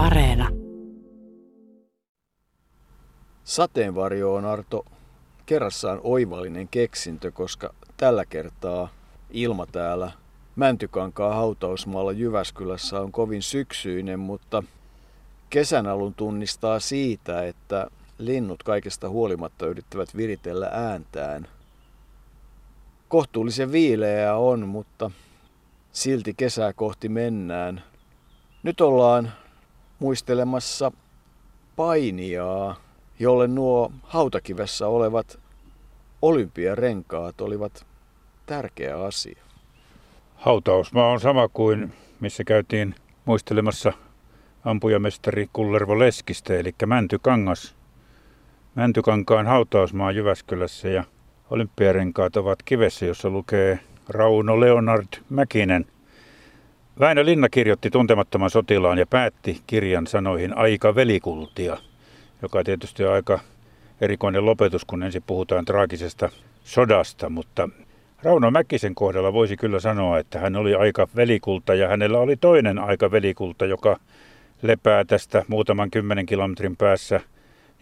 Areena. Sateenvarjo on Arto kerrassaan oivallinen keksintö, koska tällä kertaa ilma täällä Mäntykankaan hautausmaalla Jyväskylässä on kovin syksyinen, mutta kesän alun tunnistaa siitä, että linnut kaikesta huolimatta yrittävät viritellä ääntään. Kohtuullisen viileää on, mutta silti kesää kohti mennään. Nyt ollaan muistelemassa painiaa, jolle nuo hautakivessä olevat olympiarenkaat olivat tärkeä asia. Hautausmaa on sama kuin missä käytiin muistelemassa ampujamestari Kullervo Leskistä, eli Mäntykangas. Mäntykankaan hautausmaa Jyväskylässä ja olympiarenkaat ovat kivessä, jossa lukee Rauno Leonard Mäkinen. Väinö Linna kirjoitti tuntemattoman sotilaan ja päätti kirjan sanoihin aika velikultia, joka tietysti on aika erikoinen lopetus, kun ensin puhutaan traagisesta sodasta, mutta Rauno Mäkisen kohdalla voisi kyllä sanoa, että hän oli aika velikulta ja hänellä oli toinen aika velikulta, joka lepää tästä muutaman kymmenen kilometrin päässä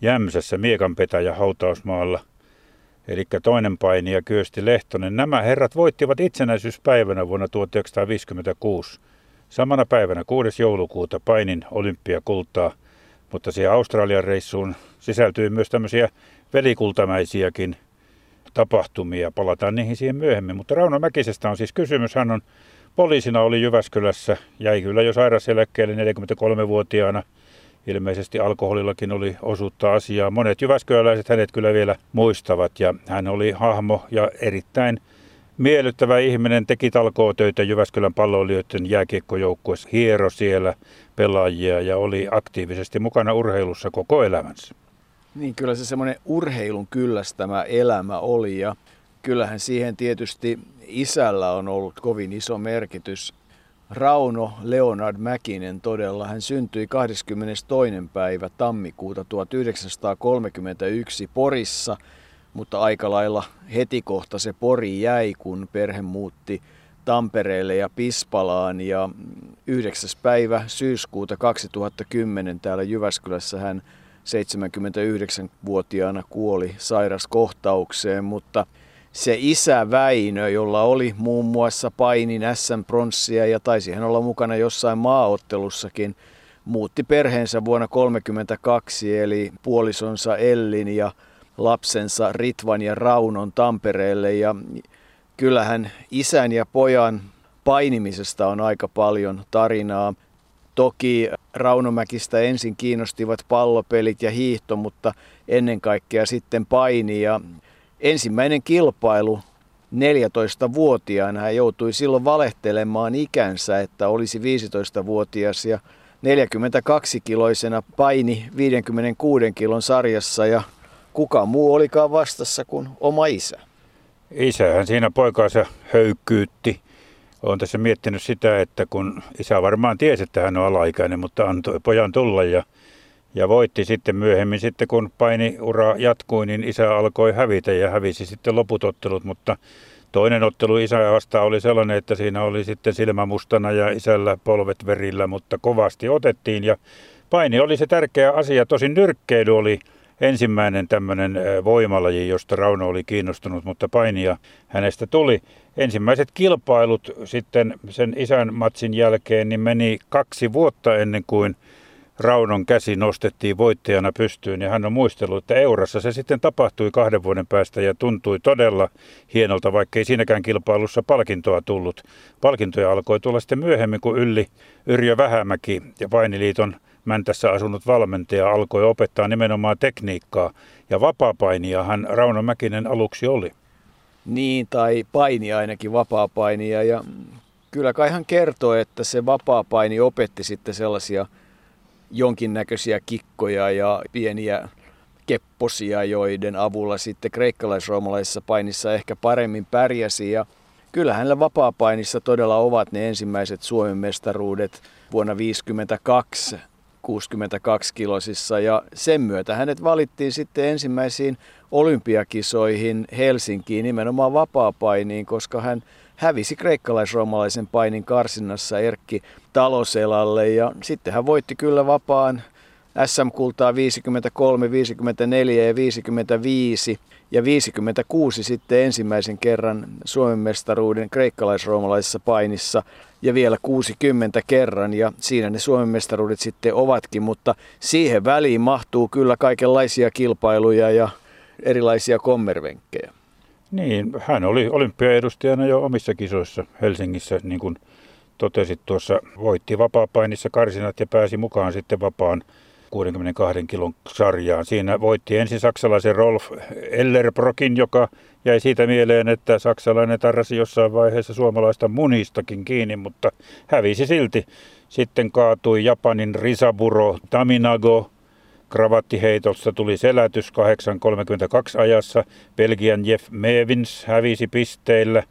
Jämsässä Miekanpetäjä hautausmaalla. Eli toinen painija Kyösti Lehtonen. Nämä herrat voittivat itsenäisyyspäivänä vuonna 1956. Samana päivänä 6. joulukuuta painin olympiakultaa, mutta siihen Australian reissuun sisältyy myös tämmöisiä velikultamäisiäkin tapahtumia. Palataan niihin siihen myöhemmin. Mutta Rauno Mäkisestä on siis kysymys. Hän on poliisina oli Jyväskylässä, jäi kyllä jo sairauseläkkeelle 43-vuotiaana. Ilmeisesti alkoholillakin oli osuutta asiaa. Monet jyväskyläläiset hänet kyllä vielä muistavat ja hän oli hahmo ja erittäin miellyttävä ihminen. Teki töitä Jyväskylän palloilijoiden jääkiekkojoukkueessa, hiero siellä pelaajia ja oli aktiivisesti mukana urheilussa koko elämänsä. Niin kyllä se semmoinen urheilun kyllästämä elämä oli ja kyllähän siihen tietysti isällä on ollut kovin iso merkitys. Rauno Leonard Mäkinen todella, hän syntyi 22. päivä tammikuuta 1931 Porissa, mutta aika lailla heti kohta se Pori jäi, kun perhe muutti Tampereelle ja Pispalaan ja 9. päivä syyskuuta 2010 täällä Jyväskylässä hän 79-vuotiaana kuoli sairaskohtaukseen, mutta se isä Väinö, jolla oli muun muassa painin SM-pronssia ja taisi hän olla mukana jossain maaottelussakin, muutti perheensä vuonna 1932 eli puolisonsa Ellin ja lapsensa Ritvan ja Raunon Tampereelle ja kyllähän isän ja pojan painimisesta on aika paljon tarinaa. Toki Raunomäkistä ensin kiinnostivat pallopelit ja hiihto, mutta ennen kaikkea sitten paini. Ja ensimmäinen kilpailu 14-vuotiaana hän joutui silloin valehtelemaan ikänsä, että olisi 15-vuotias ja 42-kiloisena paini 56 kilon sarjassa ja kuka muu olikaan vastassa kuin oma isä. Isähän siinä poikaansa höykkyytti olen tässä miettinyt sitä, että kun isä varmaan tiesi, että hän on alaikäinen, mutta antoi pojan tulla ja, ja voitti sitten myöhemmin. Sitten kun painiura jatkui, niin isä alkoi hävitä ja hävisi sitten loput ottelut, mutta toinen ottelu isää vastaan oli sellainen, että siinä oli sitten silmä mustana ja isällä polvet verillä, mutta kovasti otettiin ja paini oli se tärkeä asia. Tosin nyrkkeily oli ensimmäinen tämmöinen voimalaji, josta Rauno oli kiinnostunut, mutta painia hänestä tuli. Ensimmäiset kilpailut sitten sen isän matsin jälkeen niin meni kaksi vuotta ennen kuin Raunon käsi nostettiin voittajana pystyyn ja hän on muistellut, että Eurassa se sitten tapahtui kahden vuoden päästä ja tuntui todella hienolta, vaikkei siinäkään kilpailussa palkintoa tullut. Palkintoja alkoi tulla sitten myöhemmin, kun Ylli Yrjö Vähämäki ja Painiliiton Mäntässä asunut valmentaja alkoi opettaa nimenomaan tekniikkaa ja vapaapainijahan Rauno Mäkinen aluksi oli. Niin, tai paini ainakin vapaapainija ja kyllä kai hän kertoi, että se vapaapaini opetti sitten sellaisia jonkinnäköisiä kikkoja ja pieniä kepposia, joiden avulla sitten kreikkalaisroomalaisessa painissa ehkä paremmin pärjäsi. Ja kyllä hänellä vapaapainissa todella ovat ne ensimmäiset Suomen mestaruudet vuonna 1952 62-kilosissa ja sen myötä hänet valittiin sitten ensimmäisiin olympiakisoihin Helsinkiin nimenomaan vapaapainiin, koska hän, hävisi kreikkalaisroomalaisen painin karsinnassa Erkki Taloselalle. Ja sitten hän voitti kyllä vapaan SM-kultaa 53, 54 ja 55 ja 56 sitten ensimmäisen kerran Suomen mestaruuden kreikkalaisroomalaisessa painissa. Ja vielä 60 kerran ja siinä ne Suomen mestaruudet sitten ovatkin, mutta siihen väliin mahtuu kyllä kaikenlaisia kilpailuja ja erilaisia kommervenkkejä. Niin, hän oli olympiaedustajana jo omissa kisoissa Helsingissä, niin kuin totesit tuossa, voitti vapaa-painissa karsinat ja pääsi mukaan sitten vapaan 62 kilon sarjaan. Siinä voitti ensin saksalaisen Rolf Ellerbrokin, joka jäi siitä mieleen, että saksalainen tarrasi jossain vaiheessa suomalaista munistakin kiinni, mutta hävisi silti. Sitten kaatui Japanin Risaburo Taminago, kravattiheitossa tuli selätys 8.32 ajassa. Belgian Jeff Mevins hävisi pisteillä.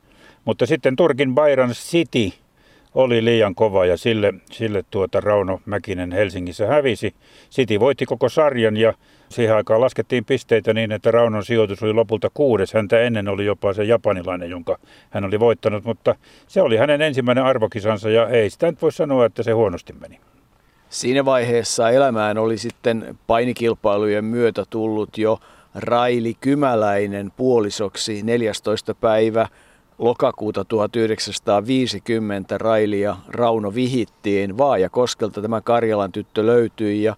Mutta sitten Turkin Bayern City oli liian kova ja sille, sille tuota Rauno Mäkinen Helsingissä hävisi. City voitti koko sarjan ja siihen aikaan laskettiin pisteitä niin, että Raunon sijoitus oli lopulta kuudes. Häntä ennen oli jopa se japanilainen, jonka hän oli voittanut, mutta se oli hänen ensimmäinen arvokisansa ja ei sitä nyt voi sanoa, että se huonosti meni. Siinä vaiheessa elämään oli sitten painikilpailujen myötä tullut jo Raili Kymäläinen puolisoksi 14. päivä lokakuuta 1950 Raili ja Rauno vihittiin Vaajakoskelta. Tämä Karjalan tyttö löytyi ja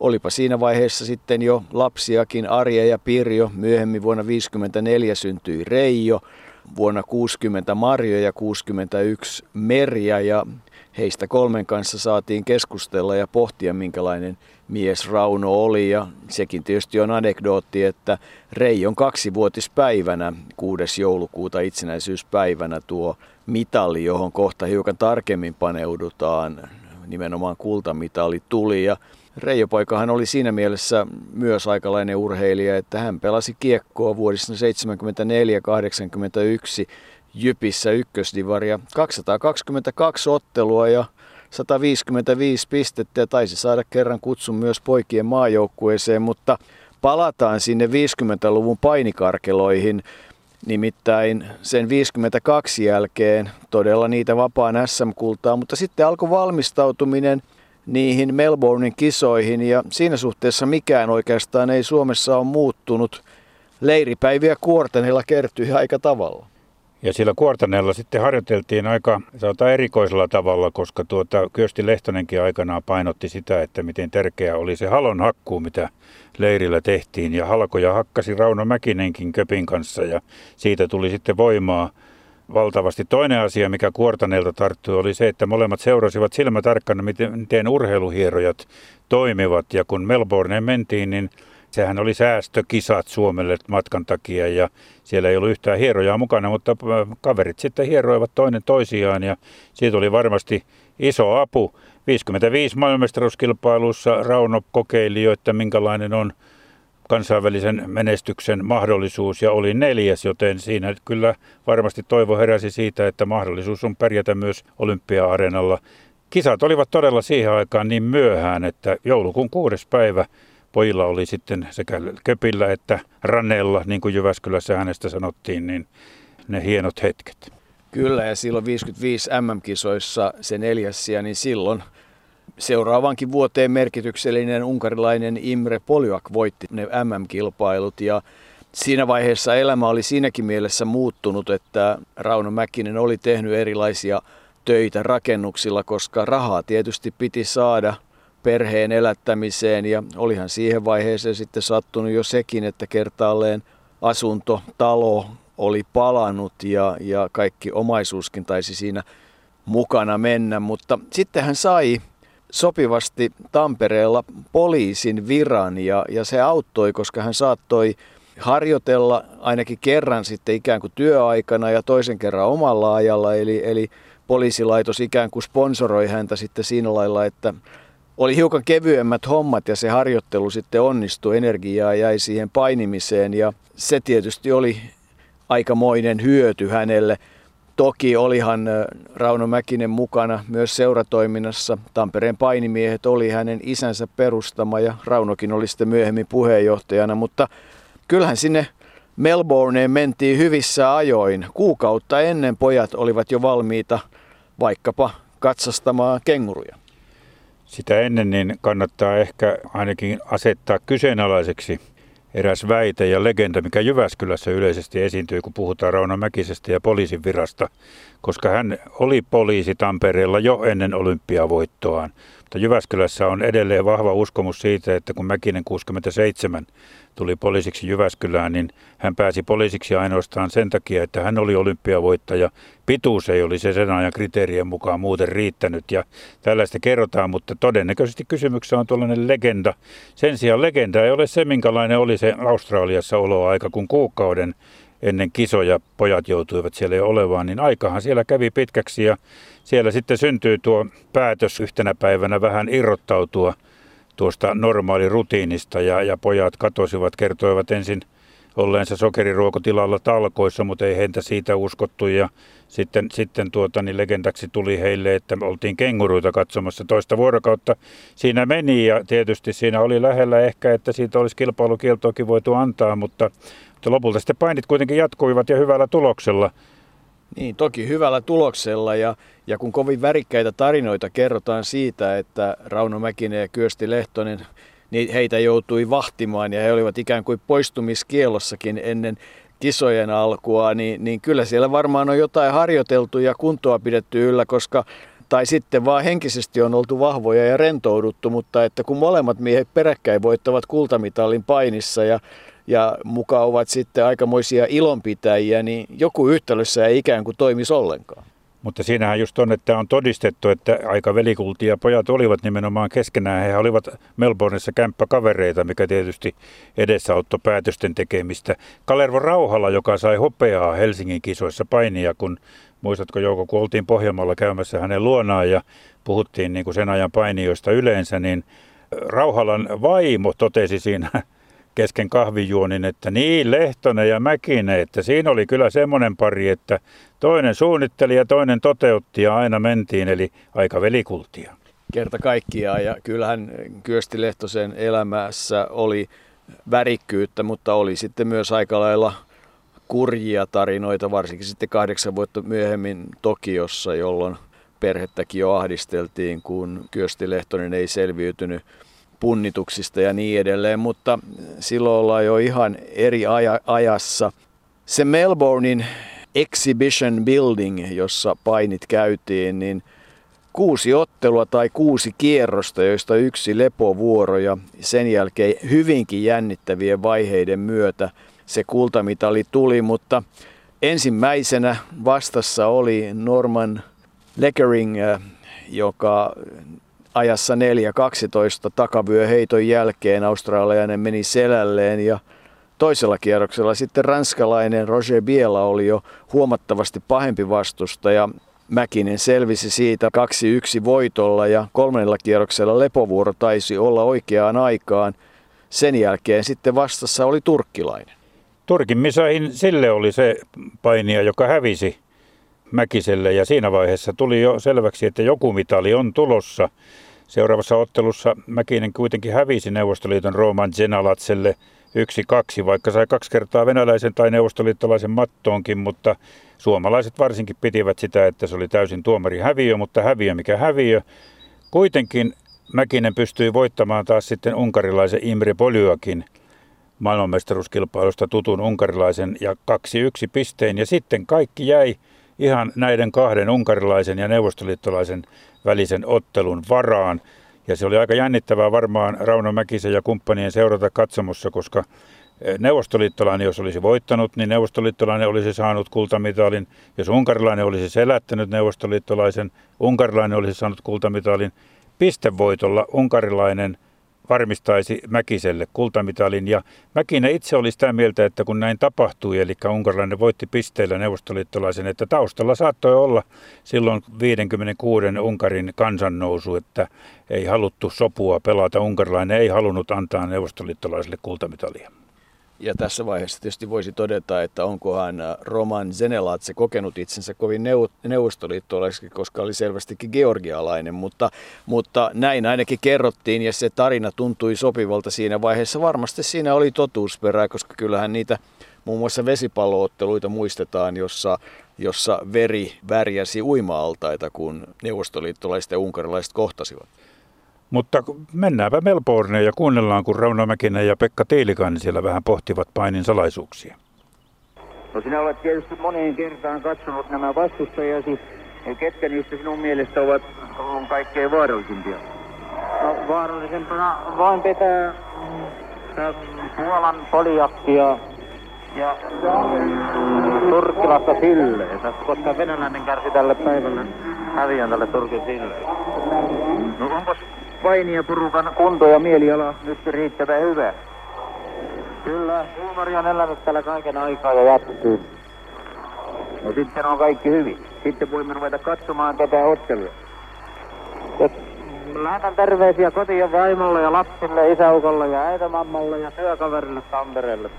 olipa siinä vaiheessa sitten jo lapsiakin Arja ja Pirjo. Myöhemmin vuonna 1954 syntyi Reijo, vuonna 60 Marjo ja 61 Merja ja heistä kolmen kanssa saatiin keskustella ja pohtia, minkälainen mies Rauno oli. Ja sekin tietysti on anekdootti, että Reijon kaksivuotispäivänä 6. joulukuuta itsenäisyyspäivänä tuo mitalli, johon kohta hiukan tarkemmin paneudutaan, nimenomaan kultamitali tuli. Ja Reijo poikahan oli siinä mielessä myös aikalainen urheilija, että hän pelasi kiekkoa vuodessa 74-81 Jypissä ykkösdivaria. 222 ottelua ja 155 pistettä ja taisi saada kerran kutsun myös poikien maajoukkueeseen, mutta palataan sinne 50-luvun painikarkeloihin. Nimittäin sen 52 jälkeen todella niitä vapaan SM-kultaa, mutta sitten alkoi valmistautuminen niihin Melbournein kisoihin ja siinä suhteessa mikään oikeastaan ei Suomessa ole muuttunut. Leiripäiviä kuortenilla kertyi aika tavalla. Ja sillä kuortaneella sitten harjoiteltiin aika sanotaan, erikoisella tavalla, koska tuota, Kyösti Lehtonenkin aikanaan painotti sitä, että miten tärkeää oli se halon hakkuu, mitä leirillä tehtiin. Ja halkoja hakkasi Rauno Mäkinenkin Köpin kanssa ja siitä tuli sitten voimaa valtavasti. Toinen asia, mikä Kuortaneelta tarttui, oli se, että molemmat seurasivat silmätarkkana, miten, miten urheiluhierojat toimivat. Ja kun Melbourneen mentiin, niin Sehän oli säästökisat Suomelle matkan takia ja siellä ei ollut yhtään hierojaa mukana, mutta äh, kaverit sitten hieroivat toinen toisiaan ja siitä oli varmasti iso apu. 55 maailmanmestaruuskilpailussa Rauno kokeili jo, että minkälainen on kansainvälisen menestyksen mahdollisuus ja oli neljäs, joten siinä kyllä varmasti toivo heräsi siitä, että mahdollisuus on pärjätä myös olympia-areenalla. Kisat olivat todella siihen aikaan niin myöhään, että joulukuun kuudes päivä pojilla oli sitten sekä Köpillä että Ranella, niin kuin Jyväskylässä hänestä sanottiin, niin ne hienot hetket. Kyllä, ja silloin 55 MM-kisoissa se neljäs niin silloin seuraavankin vuoteen merkityksellinen unkarilainen Imre Polyak voitti ne MM-kilpailut ja siinä vaiheessa elämä oli siinäkin mielessä muuttunut, että Rauno Mäkinen oli tehnyt erilaisia töitä rakennuksilla, koska rahaa tietysti piti saada – perheen elättämiseen ja olihan siihen vaiheeseen sitten sattunut jo sekin, että kertaalleen asunto, talo oli palannut ja, ja kaikki omaisuuskin taisi siinä mukana mennä, mutta sitten hän sai sopivasti Tampereella poliisin viran ja, ja se auttoi, koska hän saattoi harjoitella ainakin kerran sitten ikään kuin työaikana ja toisen kerran omalla ajalla, eli, eli poliisilaitos ikään kuin sponsoroi häntä sitten siinä lailla, että oli hiukan kevyemmät hommat ja se harjoittelu sitten onnistui, energiaa jäi siihen painimiseen ja se tietysti oli aikamoinen hyöty hänelle. Toki olihan Rauno Mäkinen mukana myös seuratoiminnassa. Tampereen painimiehet oli hänen isänsä perustama ja Raunokin oli sitten myöhemmin puheenjohtajana, mutta kyllähän sinne Melbourneen mentiin hyvissä ajoin. Kuukautta ennen pojat olivat jo valmiita vaikkapa katsastamaan kenguruja. Sitä ennen niin kannattaa ehkä ainakin asettaa kyseenalaiseksi eräs väite ja legenda, mikä Jyväskylässä yleisesti esiintyy, kun puhutaan Rauno Mäkisestä ja poliisin virasta, koska hän oli poliisi Tampereella jo ennen olympiavoittoaan. Mutta Jyväskylässä on edelleen vahva uskomus siitä, että kun Mäkinen 67 tuli poliisiksi Jyväskylään, niin hän pääsi poliisiksi ainoastaan sen takia, että hän oli olympiavoittaja. Pituus ei oli se sen ajan kriteerien mukaan muuten riittänyt ja tällaista kerrotaan, mutta todennäköisesti kysymyksessä on tuollainen legenda. Sen sijaan legenda ei ole se, minkälainen oli se Australiassa oloaika, kun kuukauden ennen kisoja pojat joutuivat siellä jo olevaan, niin aikahan siellä kävi pitkäksi ja siellä sitten syntyi tuo päätös yhtenä päivänä vähän irrottautua tuosta normaalirutiinista ja, ja pojat katosivat, kertoivat ensin olleensa sokeriruokotilalla talkoissa, mutta ei heitä siitä uskottu ja sitten, sitten tuota, niin legendaksi tuli heille, että oltiin kenguruita katsomassa toista vuorokautta. Siinä meni ja tietysti siinä oli lähellä ehkä, että siitä olisi kilpailukieltoakin voitu antaa, mutta, mutta lopulta sitten painit kuitenkin jatkuivat ja hyvällä tuloksella. Niin, toki hyvällä tuloksella ja, ja kun kovin värikkäitä tarinoita kerrotaan siitä, että Rauno Mäkinen ja Kyösti Lehtonen niin heitä joutui vahtimaan ja he olivat ikään kuin poistumiskielossakin ennen kisojen alkua, niin, niin kyllä siellä varmaan on jotain harjoiteltu ja kuntoa pidetty yllä, koska tai sitten vaan henkisesti on oltu vahvoja ja rentouduttu, mutta että kun molemmat miehet peräkkäin voittavat kultamitalin painissa ja ja mukaan ovat sitten aikamoisia ilonpitäjiä, niin joku yhtälössä ei ikään kuin toimisi ollenkaan. Mutta siinähän just on, että on todistettu, että aika velikulti ja pojat olivat nimenomaan keskenään. He olivat Melbourneissa kämppäkavereita, mikä tietysti edesauttoi päätösten tekemistä. Kalervo Rauhala, joka sai hopeaa Helsingin kisoissa painia, kun muistatko Jouko, kun oltiin Pohjanmaalla käymässä hänen luonaan ja puhuttiin niin kuin sen ajan painijoista yleensä, niin Rauhalan vaimo totesi siinä kesken kahvijuonin, että niin Lehtonen ja Mäkinen, että siinä oli kyllä semmoinen pari, että toinen suunnitteli ja toinen toteutti ja aina mentiin, eli aika velikultia. Kerta kaikkiaan ja kyllähän Kyösti Lehtosen elämässä oli värikkyyttä, mutta oli sitten myös aika lailla kurjia tarinoita, varsinkin sitten kahdeksan vuotta myöhemmin Tokiossa, jolloin perhettäkin jo ahdisteltiin, kun Kyösti Lehtonen ei selviytynyt punnituksista ja niin edelleen, mutta silloin ollaan jo ihan eri aja, ajassa. Se Melbournein Exhibition Building, jossa painit käytiin, niin kuusi ottelua tai kuusi kierrosta, joista yksi lepovuoro ja sen jälkeen hyvinkin jännittävien vaiheiden myötä se kultamitali tuli, mutta ensimmäisenä vastassa oli Norman Leckering, joka ajassa 4.12 takavyöheiton jälkeen australialainen meni selälleen ja toisella kierroksella sitten ranskalainen Roger Biela oli jo huomattavasti pahempi vastustaja. Mäkinen selvisi siitä 2-1 voitolla ja kolmannella kierroksella lepovuoro taisi olla oikeaan aikaan. Sen jälkeen sitten vastassa oli turkkilainen. Turkin Misahin sille oli se painija, joka hävisi Mäkiselle ja siinä vaiheessa tuli jo selväksi, että joku mitali on tulossa. Seuraavassa ottelussa Mäkinen kuitenkin hävisi Neuvostoliiton Roman Zenalatselle 1-2, vaikka sai kaksi kertaa venäläisen tai neuvostoliittolaisen mattoonkin, mutta suomalaiset varsinkin pitivät sitä, että se oli täysin tuomari häviö, mutta häviö mikä häviö. Kuitenkin Mäkinen pystyi voittamaan taas sitten unkarilaisen Imre Polyakin maailmanmestaruuskilpailusta tutun unkarilaisen ja 2-1 pisteen ja sitten kaikki jäi ihan näiden kahden unkarilaisen ja neuvostoliittolaisen välisen ottelun varaan. Ja se oli aika jännittävää varmaan Rauno Mäkisen ja kumppanien seurata katsomossa, koska eh, neuvostoliittolainen, jos olisi voittanut, niin neuvostoliittolainen olisi saanut kultamitalin. Jos unkarilainen olisi selättänyt neuvostoliittolaisen, unkarilainen olisi saanut kultamitalin. Pistevoitolla unkarilainen – varmistaisi Mäkiselle kultamitalin. Ja Mäkinen itse oli sitä mieltä, että kun näin tapahtui, eli unkarilainen voitti pisteillä neuvostoliittolaisen, että taustalla saattoi olla silloin 56 Unkarin kansannousu, että ei haluttu sopua pelata. Unkarilainen ei halunnut antaa neuvostoliittolaiselle kultamitalia. Ja tässä vaiheessa tietysti voisi todeta, että onkohan äh, Roman Zenelatse kokenut itsensä kovin neuvostoliittolaiseksi, koska oli selvästikin georgialainen, mutta, mutta näin ainakin kerrottiin ja se tarina tuntui sopivalta siinä vaiheessa. Varmasti siinä oli totuusperää, koska kyllähän niitä muun muassa vesipallootteluita muistetaan, jossa, jossa veri värjäsi uima-altaita, kun neuvostoliittolaiset ja unkarilaiset kohtasivat. Mutta mennäänpä Melbourneen ja kuunnellaan, kun Rauno Mäkinen ja Pekka Tiilikainen siellä vähän pohtivat painin salaisuuksia. No sinä olet tietysti moneen kertaan katsonut nämä vastustajasi. Ja ketkä niistä sinun mielestä ovat on kaikkein vaarallisimpia? No vaarallisempana vain pitää Puolan poliakkia ja turkkilasta silleensä, koska venäläinen kärsi tälle päivälle häviän tälle Turkin silleen. No onko painia porukan kunto ja mieliala nyt riittävän hyvä? Kyllä, huumori on elänyt täällä kaiken aikaa ja jatkuu. No sitten on kaikki hyvin. Sitten voimme ruveta katsomaan tätä ottelua. Lähetän terveisiä kotiin vaimolle ja lapsille, isäukolle ja äitämammalle ja työkaverille Tampereelle.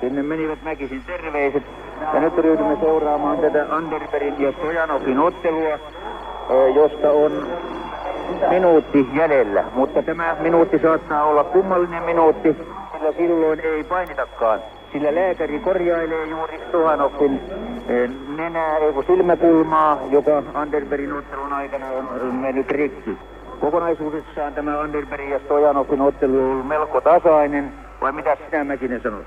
Sinne menivät Mäkisin terveiset. Ja nyt ryhdymme seuraamaan tätä Anderbergin ja Stojanovin ottelua, josta on minuutti jäljellä. Mutta tämä minuutti saattaa olla kummallinen minuutti, sillä silloin ei painitakaan. Sillä lääkäri korjailee juuri Stojanovin nenää, ei silmäkulmaa, joka Anderbergin ottelun aikana on mennyt rikki. Kokonaisuudessaan tämä Anderbergin ja Stojanovin ottelu on ollut melko tasainen, vai mitä sinä Mäkinen sanot?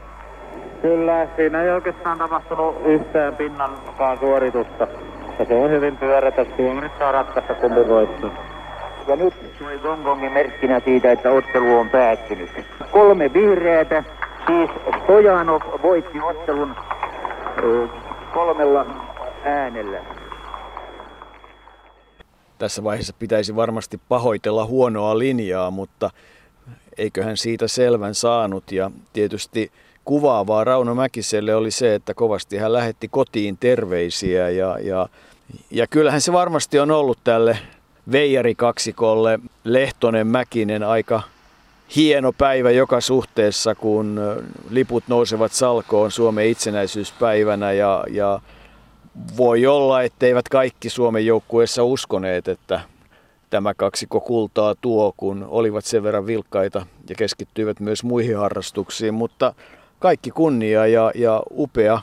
Kyllä, siinä ei oikeastaan tapahtunut yhtään pinnankaan suoritusta. Ja se on hyvin pyörätä, tuomarit saa ratkaista kumpi voittaa. Ja nyt soi gongongin merkkinä siitä, että ottelu on päättynyt. Kolme vihreätä, siis Stojanov voitti ottelun kolmella äänellä. Tässä vaiheessa pitäisi varmasti pahoitella huonoa linjaa, mutta eiköhän siitä selvän saanut. Ja tietysti kuvaavaa Rauno Mäkiselle oli se, että kovasti hän lähetti kotiin terveisiä ja, ja, ja kyllähän se varmasti on ollut tälle veijarikaksikolle Lehtonen Mäkinen aika hieno päivä joka suhteessa, kun liput nousevat salkoon Suomen itsenäisyyspäivänä ja, ja voi olla, etteivät kaikki Suomen joukkueessa uskoneet, että tämä kaksiko kultaa tuo, kun olivat sen verran vilkkaita ja keskittyivät myös muihin harrastuksiin, mutta kaikki kunnia ja, ja upea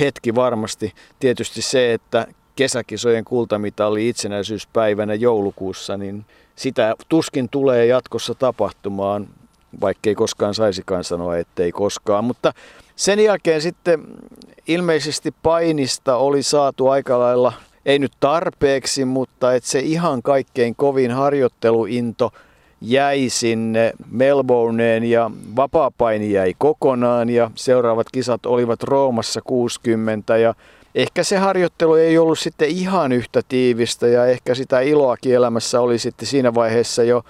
hetki varmasti. Tietysti se, että kesäkisojen kultamitali itsenäisyyspäivänä joulukuussa, niin sitä tuskin tulee jatkossa tapahtumaan, vaikkei koskaan saisikaan sanoa, ettei koskaan. Mutta sen jälkeen sitten ilmeisesti painista oli saatu aika lailla, ei nyt tarpeeksi, mutta että se ihan kaikkein kovin harjoitteluinto jäi sinne Melbourneen ja vapaapaini jäi kokonaan ja seuraavat kisat olivat Roomassa 60 ja ehkä se harjoittelu ei ollut sitten ihan yhtä tiivistä ja ehkä sitä iloakin elämässä oli sitten siinä vaiheessa jo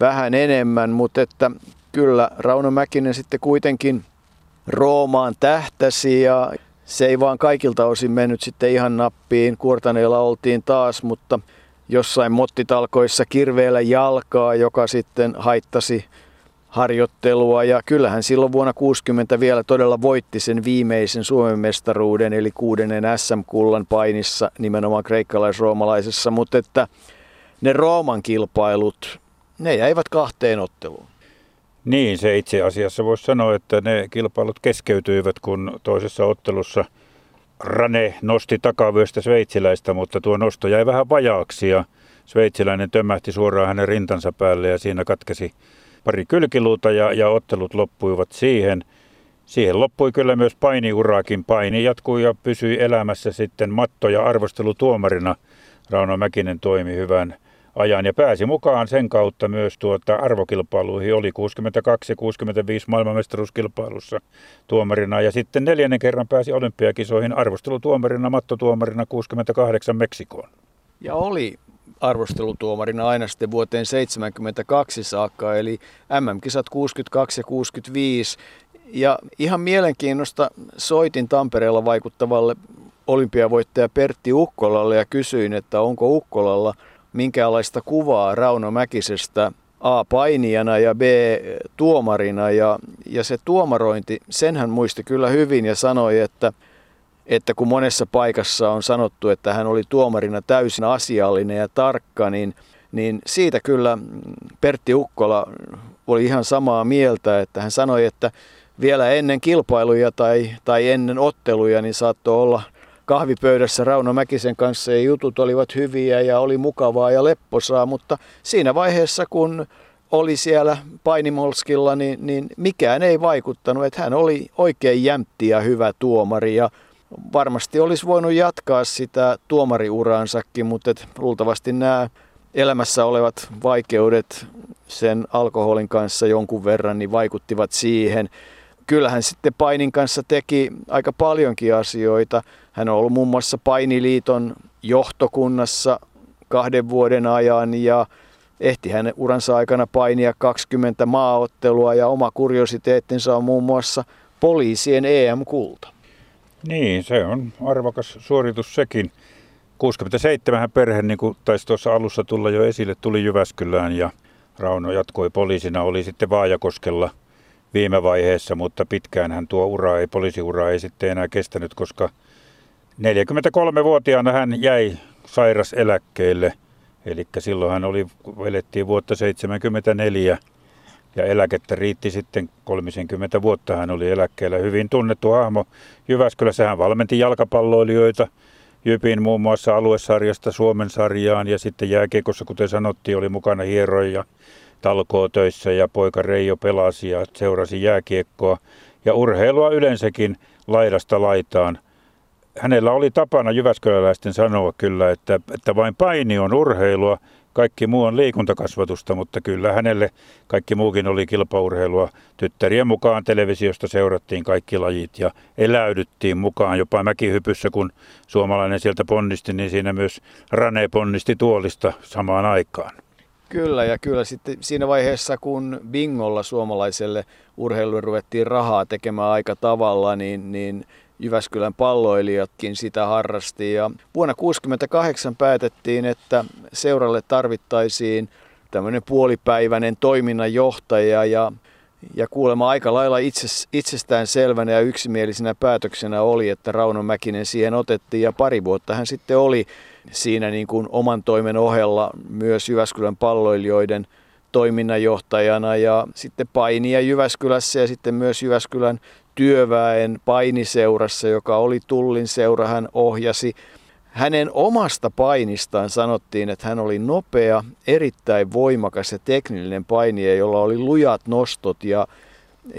vähän enemmän, mutta että kyllä Rauno Mäkinen sitten kuitenkin Roomaan tähtäsi ja se ei vaan kaikilta osin mennyt sitten ihan nappiin. Kuortaneella oltiin taas, mutta jossain mottitalkoissa kirveellä jalkaa, joka sitten haittasi harjoittelua ja kyllähän silloin vuonna 60 vielä todella voitti sen viimeisen Suomen mestaruuden eli kuudennen SM-kullan painissa nimenomaan kreikkalais-roomalaisessa, mutta että ne Rooman kilpailut, ne jäivät kahteen otteluun. Niin, se itse asiassa voisi sanoa, että ne kilpailut keskeytyivät, kun toisessa ottelussa Rane nosti takavyöstä sveitsiläistä, mutta tuo nosto jäi vähän vajaaksi ja sveitsiläinen tömähti suoraan hänen rintansa päälle ja siinä katkesi pari kylkiluuta ja, ja ottelut loppuivat siihen. Siihen loppui kyllä myös painiuraakin. Paini jatkui ja pysyi elämässä sitten matto- ja arvostelutuomarina. Rauno Mäkinen toimi hyvän ajan ja pääsi mukaan sen kautta myös tuota arvokilpailuihin. Oli 62 ja 65 maailmanmestaruuskilpailussa tuomarina ja sitten neljännen kerran pääsi olympiakisoihin arvostelutuomarina, mattotuomarina 68 Meksikoon. Ja oli arvostelutuomarina aina sitten vuoteen 72 saakka, eli MM-kisat 62 ja 65. Ja ihan mielenkiinnosta soitin Tampereella vaikuttavalle olympiavoittaja Pertti Ukkolalle ja kysyin, että onko Ukkolalla minkäänlaista kuvaa Rauno Mäkisestä A painijana ja B tuomarina ja, ja se tuomarointi, sen hän muisti kyllä hyvin ja sanoi, että – että kun monessa paikassa on sanottu, että hän oli tuomarina täysin asiallinen ja tarkka, niin, niin siitä kyllä Pertti Ukkola oli ihan samaa mieltä, että hän sanoi, että vielä ennen kilpailuja tai, tai ennen otteluja, niin saattoi olla kahvipöydässä Rauno Mäkisen kanssa ja jutut olivat hyviä ja oli mukavaa ja lepposaa, mutta siinä vaiheessa kun oli siellä painimolskilla, niin, niin mikään ei vaikuttanut, että hän oli oikein jämpti ja hyvä tuomari ja varmasti olisi voinut jatkaa sitä tuomariuraansakin, mutta et luultavasti nämä elämässä olevat vaikeudet sen alkoholin kanssa jonkun verran niin vaikuttivat siihen. Kyllähän sitten Painin kanssa teki aika paljonkin asioita. Hän on ollut muun muassa Painiliiton johtokunnassa kahden vuoden ajan ja ehti hän uransa aikana painia 20 maaottelua ja oma kuriositeettinsa on muun muassa poliisien EM-kulta. Niin, se on arvokas suoritus sekin. 67 perhe, niin kuin taisi tuossa alussa tulla jo esille, tuli Jyväskylään ja Rauno jatkoi poliisina, oli sitten Vaajakoskella viime vaiheessa, mutta pitkään hän tuo ura ei, poliisiura ei sitten enää kestänyt, koska 43-vuotiaana hän jäi sairaseläkkeelle. Eli silloin hän oli, elettiin vuotta 74 ja eläkettä riitti sitten 30 vuotta. Hän oli eläkkeellä hyvin tunnettu hahmo. Jyväskylässä hän valmenti jalkapalloilijoita, Jypin muun muassa aluesarjasta Suomen sarjaan ja sitten jääkiekossa, kuten sanottiin, oli mukana hieroja talkootöissä ja poika Reijo pelasi ja seurasi jääkiekkoa ja urheilua yleensäkin laidasta laitaan. Hänellä oli tapana jyväskyläläisten sanoa kyllä, että, että vain paini on urheilua kaikki muu on liikuntakasvatusta, mutta kyllä hänelle kaikki muukin oli kilpaurheilua. Tyttärien mukaan televisiosta seurattiin kaikki lajit ja eläydyttiin mukaan jopa mäkihypyssä, kun suomalainen sieltä ponnisti, niin siinä myös Rane ponnisti tuolista samaan aikaan. Kyllä, ja kyllä sitten siinä vaiheessa, kun bingolla suomalaiselle urheilulle ruvettiin rahaa tekemään aika tavalla, niin, niin Jyväskylän palloilijatkin sitä harrasti. Ja vuonna 1968 päätettiin, että seuralle tarvittaisiin tämmöinen puolipäiväinen toiminnanjohtaja ja ja kuulemma aika lailla itses, itsestään selvänä ja yksimielisenä päätöksenä oli, että Rauno Mäkinen siihen otettiin ja pari vuotta hän sitten oli siinä niin kuin oman toimen ohella myös Jyväskylän palloilijoiden toiminnanjohtajana ja sitten painia Jyväskylässä ja sitten myös Jyväskylän työväen painiseurassa, joka oli Tullin seura, hän ohjasi. Hänen omasta painistaan sanottiin, että hän oli nopea, erittäin voimakas ja tekninen painija, jolla oli lujat nostot ja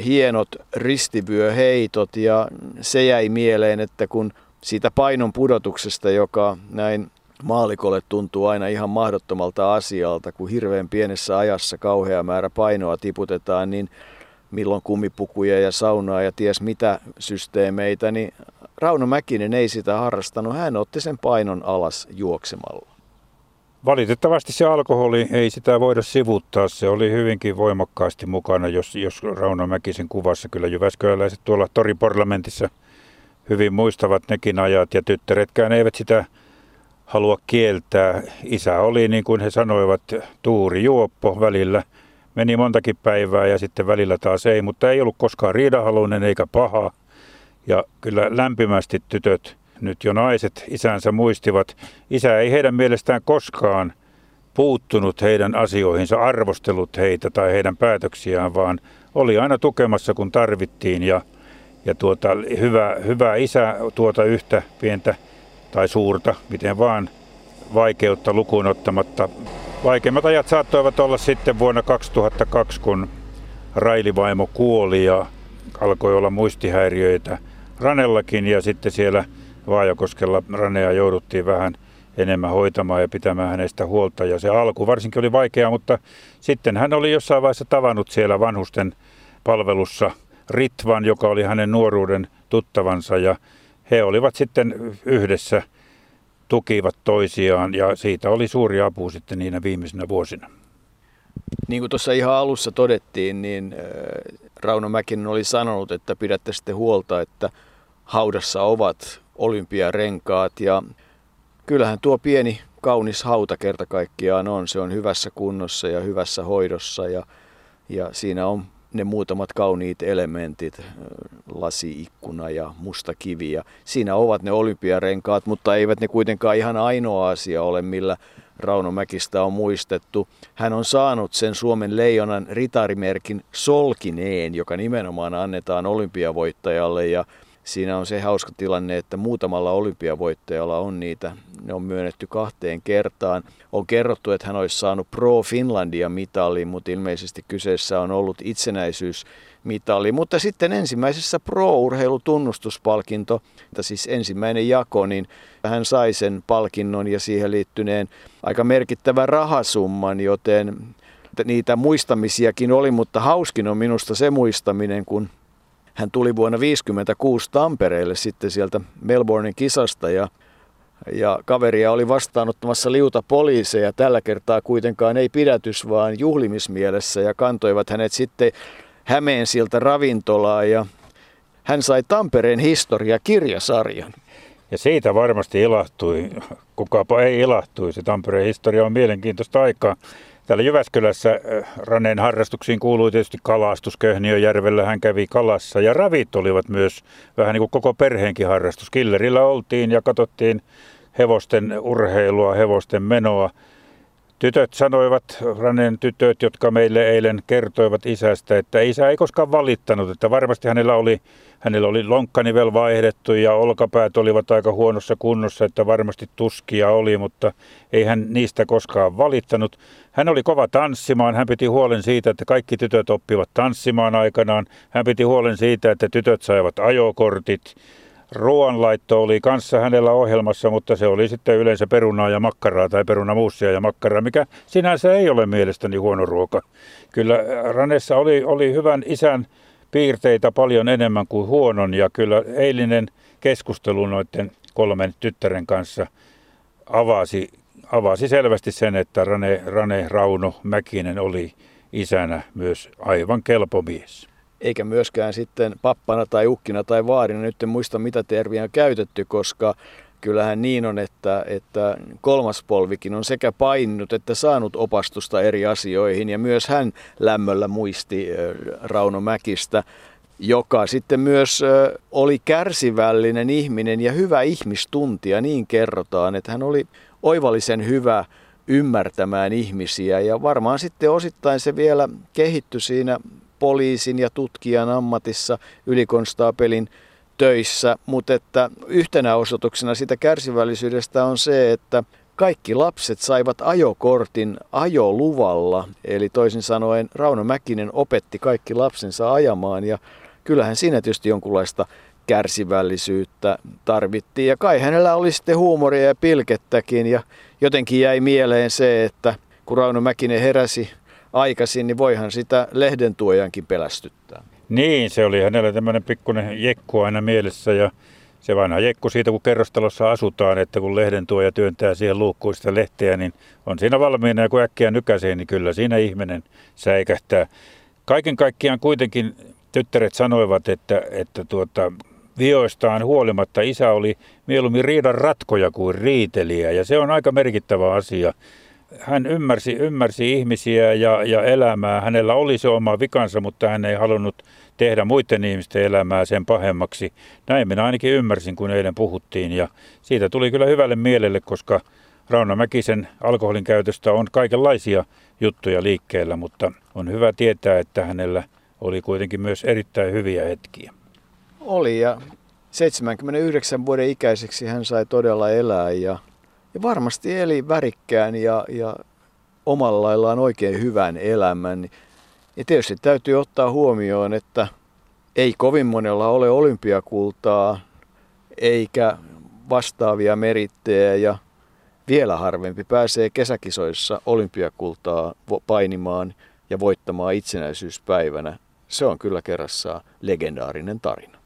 hienot ristivyöheitot. Ja se jäi mieleen, että kun siitä painon pudotuksesta, joka näin maalikolle tuntuu aina ihan mahdottomalta asialta, kun hirveän pienessä ajassa kauhea määrä painoa tiputetaan, niin milloin kumipukuja ja saunaa ja ties mitä systeemeitä, niin Rauno Mäkinen ei sitä harrastanut. Hän otti sen painon alas juoksemalla. Valitettavasti se alkoholi ei sitä voida sivuttaa. Se oli hyvinkin voimakkaasti mukana, jos, jos Rauno Mäkisen kuvassa kyllä Jyväskyläläiset tuolla toriparlamentissa hyvin muistavat nekin ajat ja tyttäretkään eivät sitä halua kieltää. Isä oli, niin kuin he sanoivat, tuuri juoppo välillä – meni montakin päivää ja sitten välillä taas ei, mutta ei ollut koskaan riidahaluinen eikä paha. Ja kyllä lämpimästi tytöt, nyt jo naiset, isänsä muistivat. Isä ei heidän mielestään koskaan puuttunut heidän asioihinsa, arvostellut heitä tai heidän päätöksiään, vaan oli aina tukemassa kun tarvittiin ja, ja tuota, hyvä, hyvä isä tuota yhtä pientä tai suurta, miten vaan vaikeutta lukuun ottamatta Vaikeimmat ajat saattoivat olla sitten vuonna 2002, kun Railivaimo kuoli ja alkoi olla muistihäiriöitä Ranellakin ja sitten siellä Vaajakoskella Ranea jouduttiin vähän enemmän hoitamaan ja pitämään hänestä huolta. Ja se alku varsinkin oli vaikeaa, mutta sitten hän oli jossain vaiheessa tavannut siellä vanhusten palvelussa Ritvan, joka oli hänen nuoruuden tuttavansa ja he olivat sitten yhdessä – tukivat toisiaan ja siitä oli suuri apu sitten niinä viimeisinä vuosina. Niin kuin tuossa ihan alussa todettiin, niin Rauno Mäkinen oli sanonut, että pidätte sitten huolta, että haudassa ovat olympiarenkaat ja kyllähän tuo pieni kaunis hauta kerta kaikkiaan on. Se on hyvässä kunnossa ja hyvässä hoidossa ja, ja siinä on ne muutamat kauniit elementit, lasiikkuna ja musta kivi. Ja siinä ovat ne olympiarenkaat, mutta eivät ne kuitenkaan ihan ainoa asia ole, millä Rauno Mäkistä on muistettu. Hän on saanut sen Suomen leijonan ritarimerkin solkineen, joka nimenomaan annetaan olympiavoittajalle ja siinä on se hauska tilanne, että muutamalla olympiavoittajalla on niitä. Ne on myönnetty kahteen kertaan. On kerrottu, että hän olisi saanut Pro Finlandia mitali, mutta ilmeisesti kyseessä on ollut itsenäisyysmitali. Mutta sitten ensimmäisessä Pro-urheilutunnustuspalkinto, siis ensimmäinen jako, niin hän sai sen palkinnon ja siihen liittyneen aika merkittävän rahasumman, joten niitä muistamisiakin oli, mutta hauskin on minusta se muistaminen, kun hän tuli vuonna 1956 Tampereelle sitten sieltä Melbournein kisasta ja, ja kaveria oli vastaanottamassa liuta poliiseja. Tällä kertaa kuitenkaan ei pidätys, vaan juhlimismielessä ja kantoivat hänet sitten Hämeen siltä ravintolaa ja hän sai Tampereen historia kirjasarjan. Ja siitä varmasti ilahtui, kukapa ei ilahtuisi. Tampereen historia on mielenkiintoista aikaa. Täällä Jyväskylässä äh, Raneen harrastuksiin kuului tietysti kalastus. Köhniöjärvellä hän kävi kalassa ja ravit olivat myös vähän niin kuin koko perheenkin harrastus. Killerillä oltiin ja katsottiin hevosten urheilua, hevosten menoa. Tytöt sanoivat, Ranen tytöt, jotka meille eilen kertoivat isästä, että isä ei koskaan valittanut, että varmasti hänellä oli, hänellä oli lonkkanivel vaihdettu ja olkapäät olivat aika huonossa kunnossa, että varmasti tuskia oli, mutta ei hän niistä koskaan valittanut. Hän oli kova tanssimaan, hän piti huolen siitä, että kaikki tytöt oppivat tanssimaan aikanaan. Hän piti huolen siitä, että tytöt saivat ajokortit ruoanlaitto oli kanssa hänellä ohjelmassa, mutta se oli sitten yleensä perunaa ja makkaraa tai perunamuussia ja makkaraa, mikä sinänsä ei ole mielestäni huono ruoka. Kyllä Ranessa oli, oli hyvän isän piirteitä paljon enemmän kuin huonon ja kyllä eilinen keskustelu noiden kolmen tyttären kanssa avasi, avasi selvästi sen, että Rane, Rane Rauno Mäkinen oli isänä myös aivan kelpo mies eikä myöskään sitten pappana tai ukkina tai vaarina. Nyt en muista mitä termiä on käytetty, koska kyllähän niin on, että, että kolmas polvikin on sekä paininut että saanut opastusta eri asioihin. Ja myös hän lämmöllä muisti Rauno Mäkistä, joka sitten myös oli kärsivällinen ihminen ja hyvä ihmistuntija, niin kerrotaan, että hän oli oivallisen hyvä ymmärtämään ihmisiä. Ja varmaan sitten osittain se vielä kehittyi siinä poliisin ja tutkijan ammatissa ylikonstaapelin töissä, mutta että yhtenä osoituksena sitä kärsivällisyydestä on se, että kaikki lapset saivat ajokortin ajoluvalla, eli toisin sanoen Rauno Mäkinen opetti kaikki lapsensa ajamaan ja kyllähän siinä tietysti jonkunlaista kärsivällisyyttä tarvittiin. Ja kai hänellä oli sitten huumoria ja pilkettäkin ja jotenkin jäi mieleen se, että kun Rauno Mäkinen heräsi aikaisin, niin voihan sitä lehdentuojankin pelästyttää. Niin, se oli hänellä tämmöinen pikkuinen jekku aina mielessä ja se vanha jekku siitä, kun kerrostalossa asutaan, että kun lehdentuoja työntää siihen luukkuun sitä lehteä, niin on siinä valmiina ja kun äkkiä nykäisee, niin kyllä siinä ihminen säikähtää. Kaiken kaikkiaan kuitenkin tyttäret sanoivat, että, että tuota, vioistaan huolimatta isä oli mieluummin riidan ratkoja kuin riiteliä ja se on aika merkittävä asia hän ymmärsi, ymmärsi ihmisiä ja, ja elämää. Hänellä oli se oma vikansa, mutta hän ei halunnut tehdä muiden ihmisten elämää sen pahemmaksi. Näin minä ainakin ymmärsin, kun eilen puhuttiin. Ja siitä tuli kyllä hyvälle mielelle, koska Rauno Mäkisen alkoholin käytöstä on kaikenlaisia juttuja liikkeellä, mutta on hyvä tietää, että hänellä oli kuitenkin myös erittäin hyviä hetkiä. Oli ja 79 vuoden ikäiseksi hän sai todella elää ja ja varmasti eli värikkään ja, ja omalla laillaan oikein hyvän elämän. Ja tietysti täytyy ottaa huomioon, että ei kovin monella ole olympiakultaa eikä vastaavia merittejä ja vielä harvempi pääsee kesäkisoissa olympiakultaa painimaan ja voittamaan itsenäisyyspäivänä. Se on kyllä kerrassaan legendaarinen tarina.